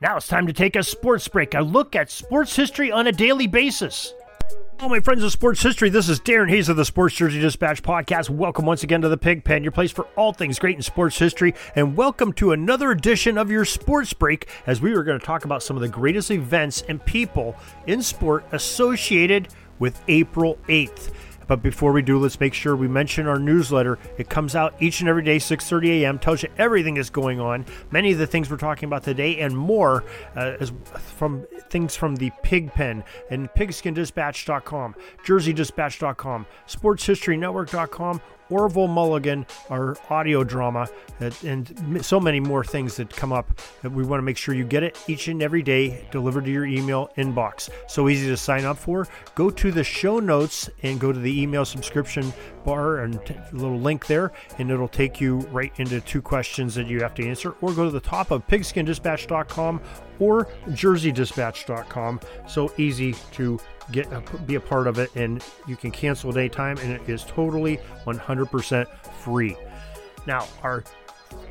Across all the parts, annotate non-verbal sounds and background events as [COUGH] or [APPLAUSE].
Now it's time to take a sports break, a look at sports history on a daily basis. Hello, my friends of sports history. This is Darin Hayes of the Sports Jersey Dispatch podcast. Welcome once again to the Pig Pen, your place for all things great in sports history. And welcome to another edition of your sports break as we are going to talk about some of the greatest events and people in sport associated with April 8th. But before we do, let's make sure we mention our newsletter. It comes out each and every day, 6:30 a.m. Tells you everything that's going on, many of the things we're talking about today, and more, uh, as from things from the Pig Pen and PigskinDispatch.com, JerseyDispatch.com, SportsHistoryNetwork.com, Orville Mulligan, our audio drama, and so many more things that come up that we want to make sure you get it each and every day delivered to your email inbox. So easy to sign up for. Go to the show notes and go to the email subscription bar and little link there, and it'll take you right into two questions that you have to answer. Or go to the top of pigskindispatch.com or jerseydispatch.com. So easy to get uh, be a part of it, and you can cancel at any time, and it is totally 100% free. Now, our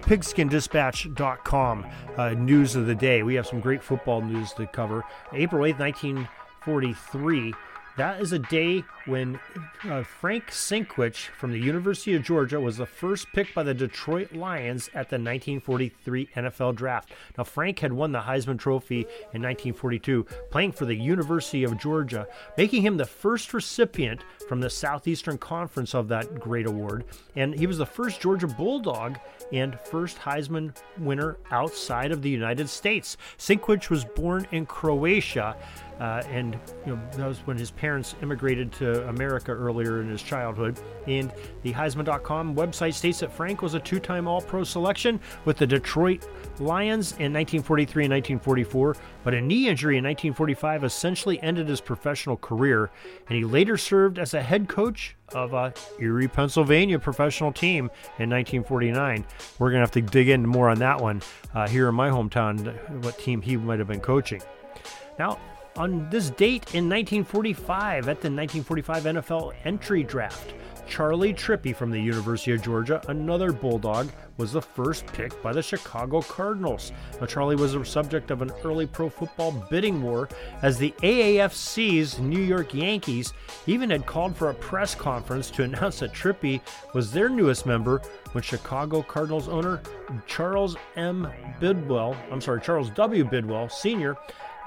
pigskindispatch.com uh, news of the day. We have some great football news to cover. April 8th, 1943, that is a day when uh, Frank Sinkwich from the University of Georgia was the first pick by the Detroit Lions at the 1943 NFL Draft. Now, Frank had won the Heisman Trophy in 1942, playing for the University of Georgia, making him the first recipient from the Southeastern Conference of that great award. And he was the first Georgia Bulldog and first Heisman winner outside of the United States. Sinkwich was born in Croatia. Uh, and you know that was when his parents immigrated to America earlier in his childhood. And the Heisman.com website states that Frank was a two-time All-Pro selection with the Detroit Lions in 1943 and 1944, but a knee injury in 1945 essentially ended his professional career. And he later served as a head coach of a Erie, Pennsylvania professional team in 1949. We're gonna have to dig in more on that one uh, here in my hometown, what team he might have been coaching. Now, on this date in 1945 at the 1945 NFL entry draft. Charley Trippi from the University of Georgia, another Bulldog, was the first pick by the Chicago Cardinals. Now, Charley was the subject of an early pro football bidding war as the AAFC's New York Yankees even had called for a press conference to [LAUGHS] announce that Trippi was their newest member when Chicago Cardinals owner Charles M. Bidwell, I'm sorry, Charles W. Bidwell Sr.,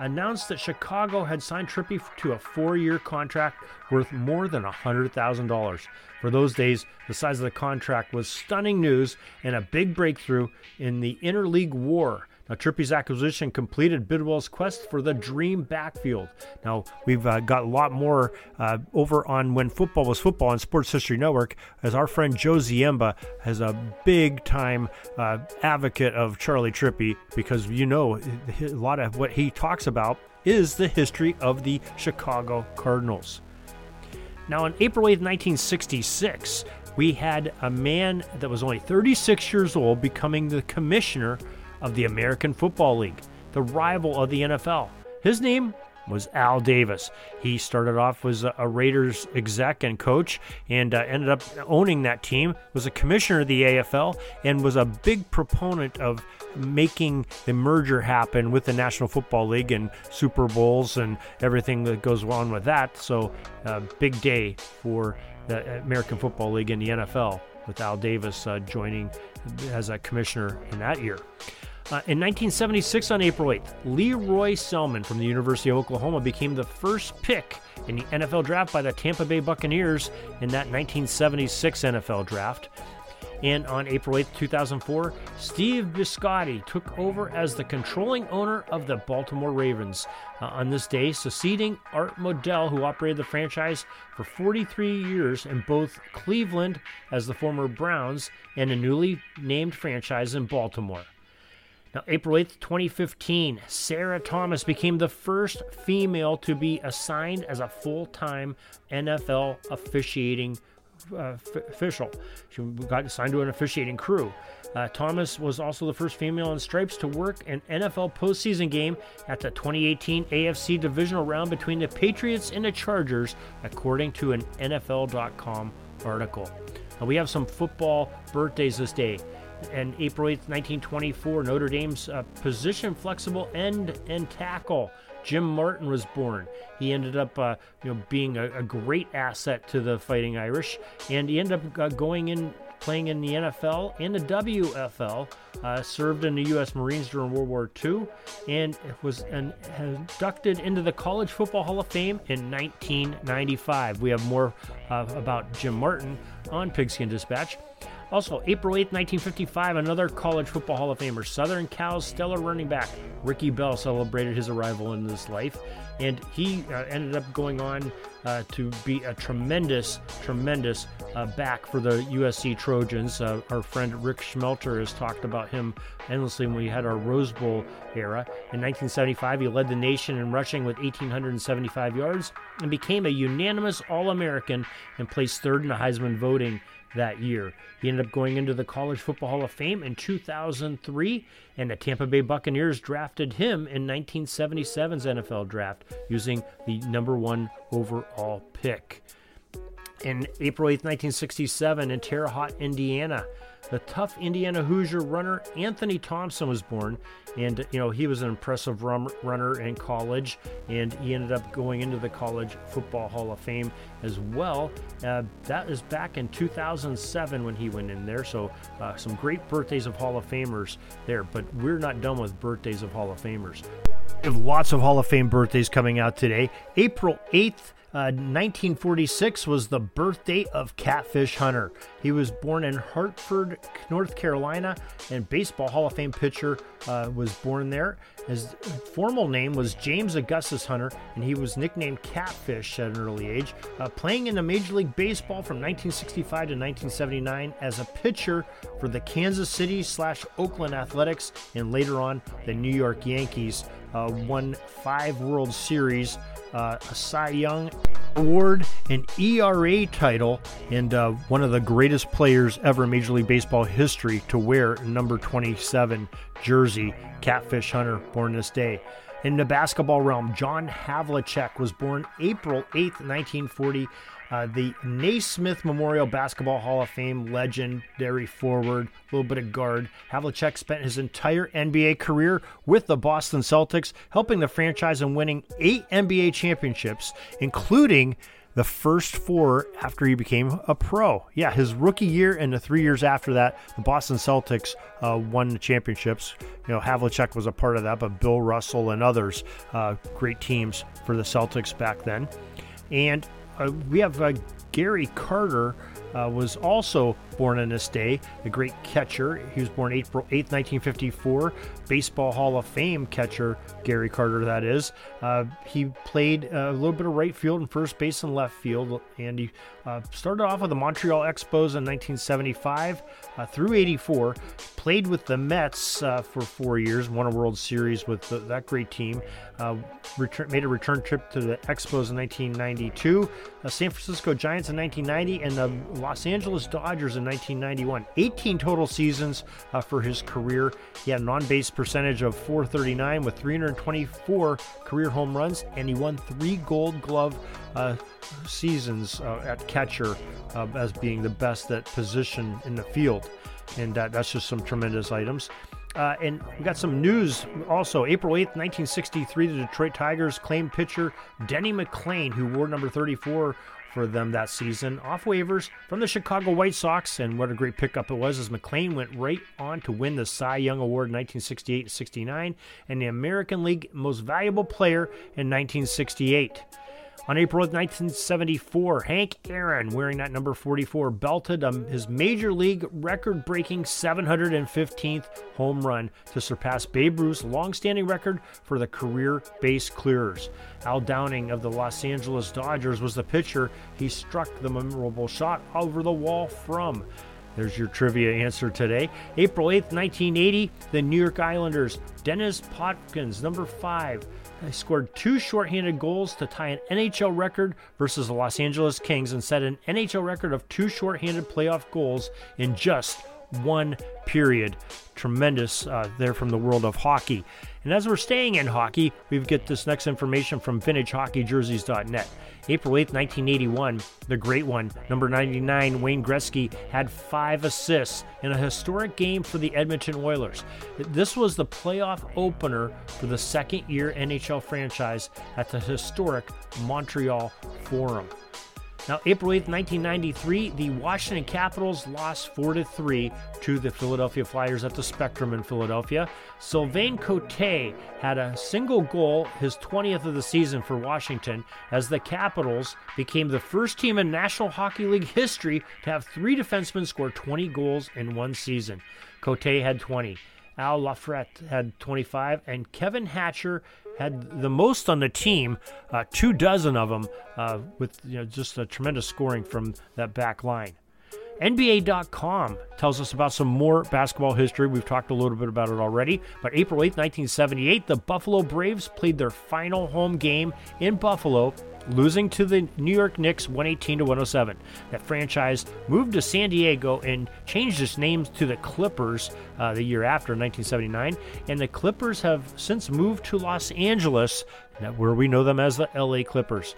announced that Chicago had signed Trippi to a four year contract worth more than $100,000. For those days, the size of the contract was stunning news and a big breakthrough in the interleague war now, Trippi's acquisition completed Bidwell's quest for the dream backfield. Now, we've uh, got a lot more uh, over on When Football Was Football on Sports History Network, as our friend Joe Ziemba has a big time uh, advocate of Charley Trippi because you know a lot of what he talks about is the history of the Chicago Cardinals. Now, on April 8, 1966, we had a man that was only 36 years old becoming the commissioner of the American Football League, the rival of the NFL. His name was Al Davis. He started off as a Raiders exec and coach and uh, ended up owning that team, was a commissioner of the AFL, and was a big proponent of making the merger happen with the National Football League and Super Bowls and everything that goes on with that. So, a uh, big day for the American Football League and the NFL with Al Davis uh, joining as a commissioner in that year. Uh, in 1976, on April 8th, Lee Roy Selmon from the University of Oklahoma became the first pick in the NFL draft by the Tampa Bay Buccaneers in that 1976 NFL draft. And on April 8, 2004, Steve Bisciotti took over as the controlling owner of the Baltimore Ravens. Uh, on this day, succeeding Art Modell, who operated the franchise for 43 years in both Cleveland as the former Browns and a newly named franchise in Baltimore. Now, April 8th, 2015, Sarah Thomas became the first female to be assigned as a full time NFL officiating uh, f- official. She got assigned to an officiating crew. Uh, Thomas was also the first female in stripes to work an NFL postseason game at the 2018 AFC divisional round between the Patriots and the Chargers, according to an NFL.com article. Now, we have some football birthdays this day and April 8th, 1924, Notre Dame's uh, position flexible end and tackle. Jim Martin was born. He ended up, uh, you know, being a, a, great asset to the Fighting Irish, and he ended up uh, going in, playing in the NFL and the WFL. Uh, served in the U.S. Marines during World War II, and was an, inducted into the College Football Hall of Fame in 1995. We have more uh, about Jim Martin on Pigskin Dispatch. Also, April 8, 1955, another College Football Hall of Famer, Southern Cal's stellar running back Ricky Bell celebrated his arrival in this life, and he uh, ended up going on uh, to be a tremendous, tremendous uh, back for the USC Trojans. Uh, our friend Rick Schmelter has talked about him endlessly when we had our Rose Bowl era. In 1975, he led the nation in rushing with 1,875 yards and became a unanimous All American and placed third in the Heisman voting that year. He ended up going into the College Football Hall of Fame in 2003, and the Tampa Bay Buccaneers drafted him in 1977's NFL draft using the number one overall pick. In April 8, 1967, in Terre Haute, Indiana, the tough Indiana Hoosier runner Anthony Thompson was born, and you know he was an impressive runner in college, and he ended up going into the College Football Hall of Fame as well. Uh, that is back in 2007 when he went in there. So uh, some great birthdays of Hall of Famers there, but we're not done with birthdays of Hall of Famers. We have lots of Hall of Fame birthdays coming out today. April 8th 1946 uh, was the birthday of Catfish Hunter. He was born in Hertford, North Carolina, and Baseball Hall of Fame pitcher uh, was born there. His formal name was James Augustus Hunter, and he was nicknamed Catfish at an early age, uh, playing in the Major League Baseball from 1965 to 1979 as a pitcher for the Kansas City slash Oakland Athletics, and later on the New York Yankees. Uh, won five World Series uh, a Cy Young Award, an ERA title, and uh, one of the greatest players ever in Major League Baseball history to wear number 27 jersey, Catfish Hunter, born this day. In the basketball realm, John Havlicek was born April 8, 1940 uh, the Naismith Memorial Basketball Hall of Fame legendary forward, a little bit of guard. Havlicek spent his entire NBA career with the Boston Celtics, helping the franchise in winning eight NBA championships, including the first four after he became a pro. Yeah, his rookie year and the three years after that, the Boston Celtics uh, won the championships. You know, Havlicek was a part of that, but Bill Russell and others, uh, great teams for the Celtics back then. And uh, we have uh, Gary Carter uh, was also born on this day, a great catcher. He was born April 8, 1954. Baseball Hall of Fame catcher, Gary Carter, that is. Uh, he played a little bit of right field and first base and left field, and he uh, started off with the Montreal Expos in 1975 uh, through 84. Played with the Mets uh, for four years, won a World Series with the, that great team. Uh, return, made a return trip to the Expos in 1992, the San Francisco Giants in 1990, and the Los Angeles Dodgers in 1991. 18 total seasons uh, for his career. He had an on base percentage of 439 with 324 career home runs, and he won three Gold Glove uh, seasons uh, at catcher uh, as being the best at position in the field. And that's just some tremendous items. Uh, and we got some news also. April 8th, 1963, the Detroit Tigers claimed pitcher Denny McLain, who wore number 34 for them that season, off waivers from the Chicago White Sox. And what a great pickup it was as McLain went right on to win the Cy Young Award in 1968 and 69 and the American League Most Valuable Player in 1968. On April 1974, Hank Aaron, wearing that number 44, belted um, his major league record breaking 715th home run to surpass Babe Ruth's long-standing record for the career base clearers. Al Downing of the Los Angeles Dodgers was the pitcher he struck the memorable shot over the wall from. There's your trivia answer today. April 8th, 1980, the New York Islanders, Denis Potvin, number five, they scored two shorthanded goals to tie an NHL record versus the Los Angeles Kings and set an NHL record of two shorthanded playoff goals in just one period. Tremendous uh, there from the world of hockey. And as we're staying in hockey, we get this next information from VintageHockeyJerseys.net. April 8, 1981, the great one, number 99, Wayne Gretzky, had five assists in a historic game for the Edmonton Oilers. This was the playoff opener for the second year NHL franchise at the historic Montreal Forum. Now, April 8th, 1993, the Washington Capitals lost 4 3 to the Philadelphia Flyers at the Spectrum in Philadelphia. Sylvain Cote had a single goal, his 20th of the season for Washington, as the Capitals became the first team in National Hockey League history to have three defensemen score 20 goals in one season. Cote had 20. Al Iafrate had 25, and Kevin Hatcher had the most on the team, uh, two dozen of them, uh, with you know, just a tremendous scoring from that back line. NBA.com tells us about some more basketball history. We've talked a little bit about it already. But April 8, 1978, the Buffalo Braves played their final home game in Buffalo losing to the New York Knicks 118 to 107. That franchise moved to San Diego and changed its name to the Clippers uh, the year after, 1979. And the Clippers have since moved to Los Angeles, where we know them as the LA Clippers.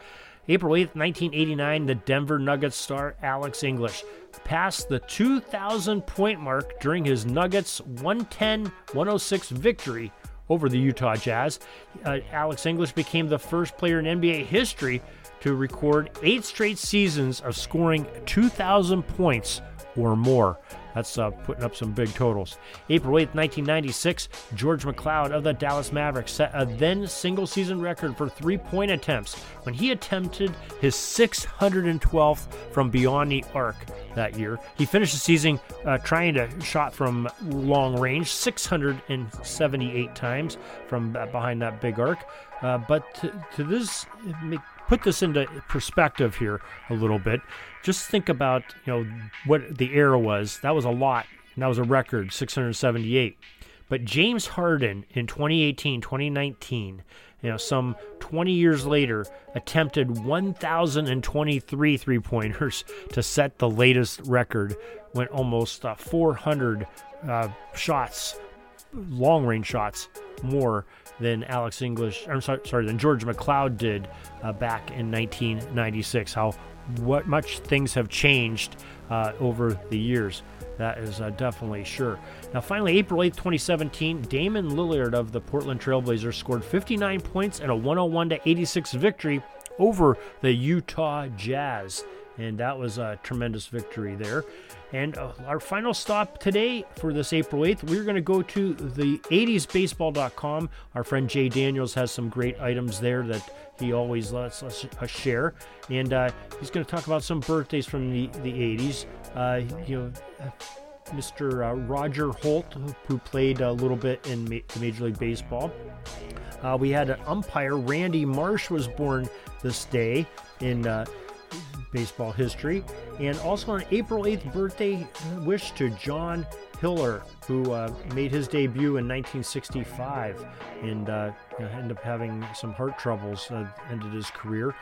April 8, 1989, the Denver Nuggets star Alex English passed the 2,000 point mark during his Nuggets 110 106 victory over the Utah Jazz. Uh, Alex English became the first player in NBA history to record eight straight seasons of scoring 2,000 points or more. That's uh, putting up some big totals. April 8th, 1996, George McCloud of the Dallas Mavericks set a then single season record for three point attempts when he attempted his 612th from beyond the arc that year. He finished the season uh, trying to shot from long range 678 times from behind that big arc. Uh, but to, to this, put this into perspective here a little bit. Just think about you know what the era was. That was a lot. that was a record, 678. But James Harden in 2018, 2019, you know, some 20 years later, attempted 1,023 three pointers to set the latest record. Went almost uh, 400 uh, shots, long range shots, more than Alex English. I'm sorry, sorry than George McCloud did uh, back in 1996. How what much things have changed uh, over the years. That is uh, definitely sure. Now, finally, April 8th, 2017, Damon Lillard of the Portland Trailblazers scored 59 points in a 101 to 86 victory over the Utah Jazz. And that was a tremendous victory there. And uh, our final stop today for this April 8th, we're going to go to the 80sbaseball.com. Our friend Jay Daniels has some great items there that he always lets us uh, share. And uh, he's going to talk about some birthdays from the, the 80s. Uh, you know, uh, Mr. Uh, Roger Holt, who played a little bit in Ma- Major League Baseball. Uh, we had an umpire, Randy Marsh, was born this day in baseball history. And also an April 8th birthday wish to John Hiller, who uh, made his debut in 1965 and uh, ended up having some heart troubles, uh, ended his career.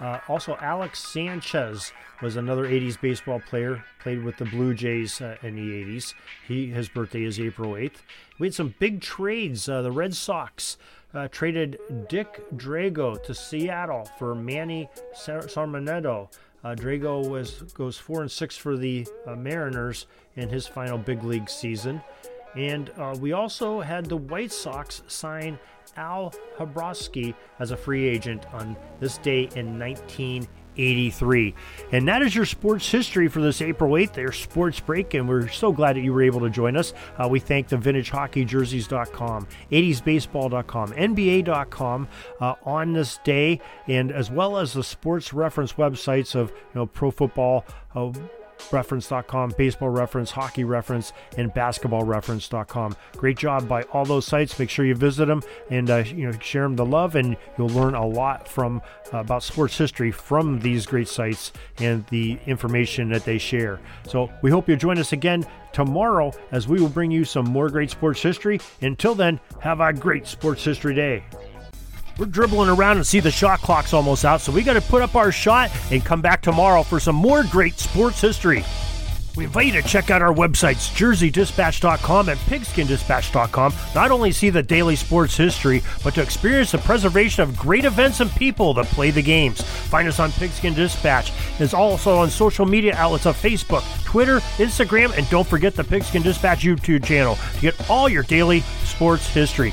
Uh, also, Alex Sanchez was another 80s baseball player, played with the Blue Jays uh, in the 80s. He His birthday is April 8th. We had some big trades. Uh, the Red Sox uh, traded Dick Drago to Seattle for Manny Sarmiento. Uh, Drago was goes four and six for the uh, Mariners in his final big league season, and uh, we also had the White Sox sign Al Hrabosky as a free agent on this day in 19. 83. And that is your sports history for this April 8th, their sports break. And we're so glad that you were able to join us. Uh, we thank the vintagehockeyjerseys.com, 80sbaseball.com, NBA.com uh, on this day, and as well as the sports reference websites of you know pro football. Uh, reference.com, baseball reference, hockey reference, and basketball reference.com. Great job by all those sites. Make sure you visit them and uh, you know share them the love, and you'll learn a lot from uh, about sports history from these great sites and the information that they share. So we hope you'll join us again tomorrow as we will bring you some more great sports history. Until then, have a great sports history day. We're dribbling around and see the shot clock's almost out, so we got to put up our shot and come back tomorrow for some more great sports history. We invite you to check out our websites, jerseydispatch.com and pigskindispatch.com. Not only see the daily sports history, but to experience the preservation of great events and people that play the games. Find us on Pigskin Dispatch. It's also on social media outlets of Facebook, Twitter, Instagram, and don't forget the Pigskin Dispatch YouTube channel to get all your daily sports history.